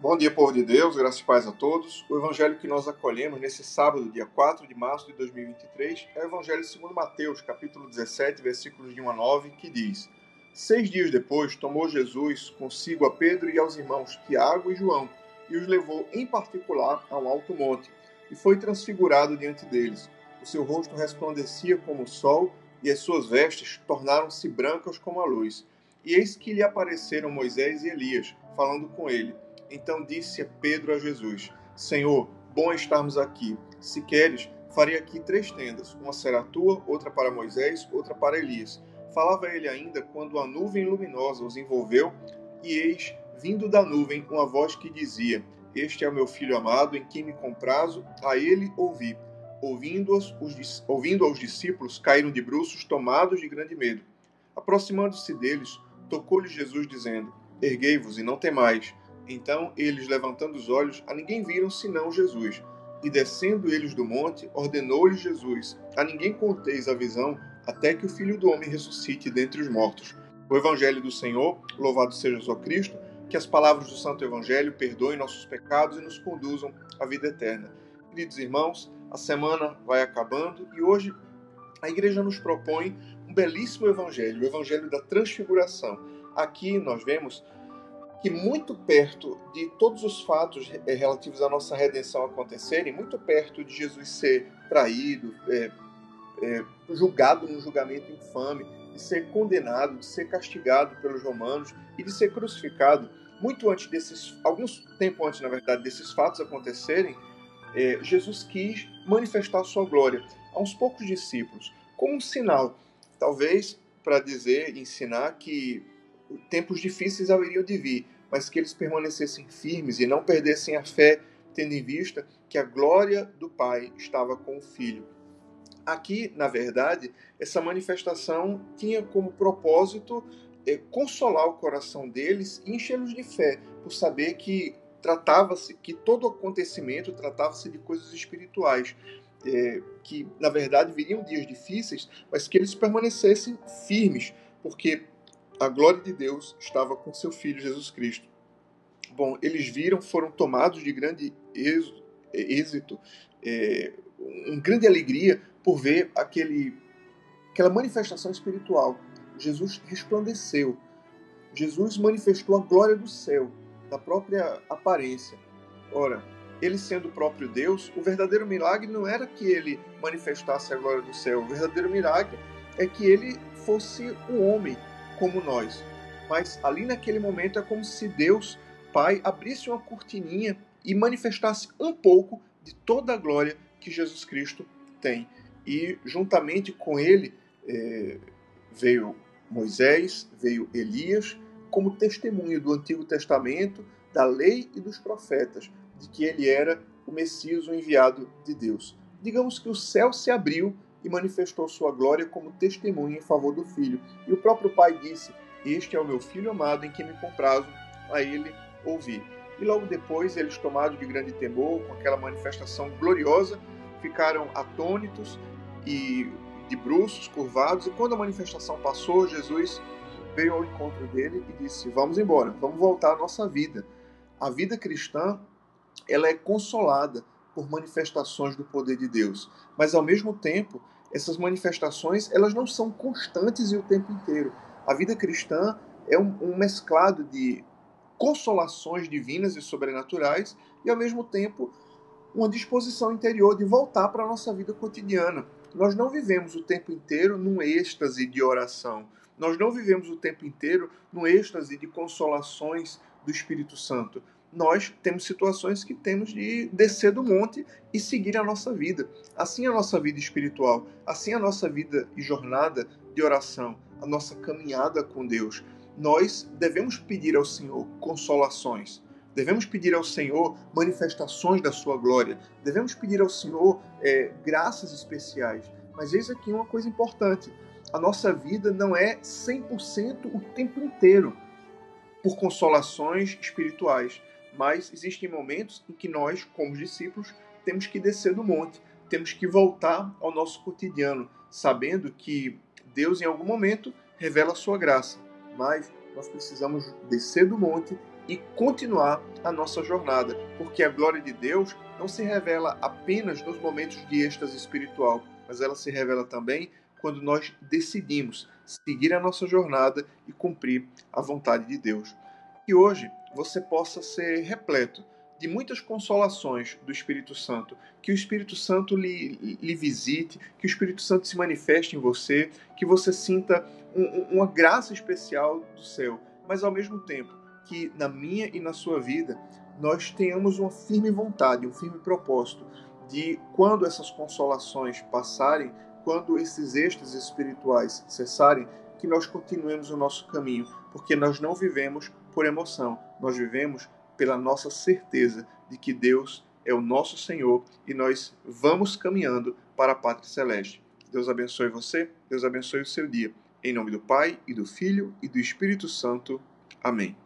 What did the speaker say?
Bom dia, povo de Deus, graças e paz a todos. O evangelho que nós acolhemos nesse sábado, dia 4 de março de 2023, é o evangelho segundo Mateus, capítulo 17, versículos de 1 a 9, que diz: Seis dias depois, tomou Jesus consigo a Pedro e aos irmãos Tiago e João, e os levou em particular a um alto monte, e foi transfigurado diante deles. O seu rosto resplandecia como o sol, e as suas vestes tornaram-se brancas como a luz. E eis que lhe apareceram Moisés e Elias, falando com ele. Então disse Pedro a Jesus: Senhor, bom estarmos aqui. Se queres, farei aqui três tendas: uma será tua, outra para Moisés, outra para Elias. Falava ele ainda quando a nuvem luminosa os envolveu, e eis, vindo da nuvem, uma voz que dizia: Este é o meu filho amado, em quem me comprazo, a ele ouvi. Ouvindo-os, os, ouvindo aos discípulos, caíram de bruços, tomados de grande medo. Aproximando-se deles, tocou-lhe Jesus, dizendo: Erguei-vos e não temais. Então eles, levantando os olhos, a ninguém viram senão Jesus. E descendo eles do monte, ordenou-lhes Jesus: A ninguém conteis a visão, até que o Filho do Homem ressuscite dentre os mortos. O Evangelho do Senhor, louvado seja o Cristo, que as palavras do Santo Evangelho perdoem nossos pecados e nos conduzam à vida eterna. Queridos irmãos, a semana vai acabando e hoje a igreja nos propõe um belíssimo evangelho, o evangelho da transfiguração. Aqui nós vemos que muito perto de todos os fatos eh, relativos à nossa redenção acontecerem, muito perto de Jesus ser traído, é, é, julgado num julgamento infame, de ser condenado, de ser castigado pelos romanos e de ser crucificado, muito antes desses, alguns tempo antes, na verdade, desses fatos acontecerem, é, Jesus quis manifestar sua glória a uns poucos discípulos, como um sinal, talvez para dizer, ensinar que tempos difíceis haveriam de vir, mas que eles permanecessem firmes e não perdessem a fé, tendo em vista que a glória do Pai estava com o Filho. Aqui, na verdade, essa manifestação tinha como propósito é, consolar o coração deles e enchê-los de fé, por saber que tratava-se, que todo acontecimento tratava-se de coisas espirituais. É, que na verdade viriam dias difíceis, mas que eles permanecessem firmes, porque a glória de Deus estava com seu Filho Jesus Cristo. Bom, eles viram, foram tomados de grande êxito, é, uma grande alegria por ver aquele, aquela manifestação espiritual. Jesus resplandeceu. Jesus manifestou a glória do céu, da própria aparência. Ora, ele sendo o próprio Deus, o verdadeiro milagre não era que ele manifestasse a glória do céu. O verdadeiro milagre é que ele fosse um homem, como nós. Mas ali naquele momento é como se Deus, Pai, abrisse uma cortininha e manifestasse um pouco de toda a glória que Jesus Cristo tem. E juntamente com ele é, veio Moisés, veio Elias, como testemunho do Antigo Testamento, da lei e dos profetas, de que ele era o Messias, o enviado de Deus. Digamos que o céu se abriu e manifestou sua glória como testemunha em favor do filho. E o próprio pai disse: Este é o meu filho amado em quem me comprazo a ele ouvir. E logo depois, eles, tomados de grande temor, com aquela manifestação gloriosa, ficaram atônitos e de bruços, curvados. E quando a manifestação passou, Jesus veio ao encontro dele e disse: Vamos embora, vamos voltar à nossa vida. A vida cristã ela é consolada por manifestações do poder de Deus. Mas ao mesmo tempo, essas manifestações elas não são constantes e o tempo inteiro. A vida cristã é um, um mesclado de consolações divinas e sobrenaturais e ao mesmo tempo uma disposição interior de voltar para a nossa vida cotidiana. Nós não vivemos o tempo inteiro num êxtase de oração. Nós não vivemos o tempo inteiro num êxtase de consolações do Espírito Santo nós temos situações que temos de descer do monte e seguir a nossa vida. Assim a nossa vida espiritual, assim a nossa vida e jornada de oração, a nossa caminhada com Deus. Nós devemos pedir ao Senhor consolações, devemos pedir ao Senhor manifestações da sua glória, devemos pedir ao Senhor é, graças especiais. Mas eis aqui uma coisa importante: a nossa vida não é 100% o tempo inteiro por consolações espirituais mas existem momentos em que nós, como discípulos, temos que descer do monte, temos que voltar ao nosso cotidiano, sabendo que Deus em algum momento revela a sua graça, mas nós precisamos descer do monte e continuar a nossa jornada, porque a glória de Deus não se revela apenas nos momentos de êxtase espiritual, mas ela se revela também quando nós decidimos seguir a nossa jornada e cumprir a vontade de Deus. Que hoje você possa ser repleto de muitas consolações do Espírito Santo, que o Espírito Santo lhe, lhe visite, que o Espírito Santo se manifeste em você, que você sinta um, uma graça especial do céu, mas ao mesmo tempo que na minha e na sua vida nós tenhamos uma firme vontade, um firme propósito de quando essas consolações passarem, quando esses êxtases espirituais cessarem, que nós continuemos o nosso caminho, porque nós não vivemos por emoção, nós vivemos pela nossa certeza de que Deus é o nosso Senhor e nós vamos caminhando para a pátria celeste. Deus abençoe você, Deus abençoe o seu dia. Em nome do Pai, e do Filho, e do Espírito Santo. Amém.